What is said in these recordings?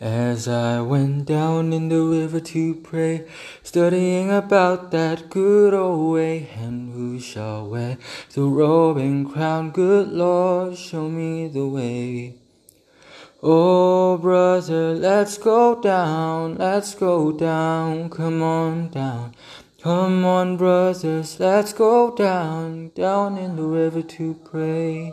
As I went down in the river to pray, studying about that good old way, and who shall wear the robe and crown? Good Lord, show me the way. Oh, brother, let's go down, let's go down, come on down. Come on, brothers, let's go down, down in the river to pray.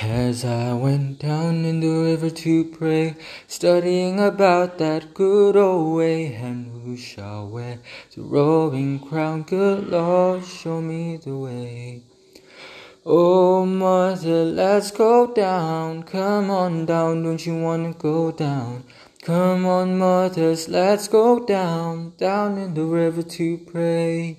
As I went down in the river to pray, studying about that good old way, and who shall wear the robing crown? Good Lord, show me the way. Oh, mother, let's go down. Come on down, don't you wanna go down? Come on, mothers, let's go down, down in the river to pray.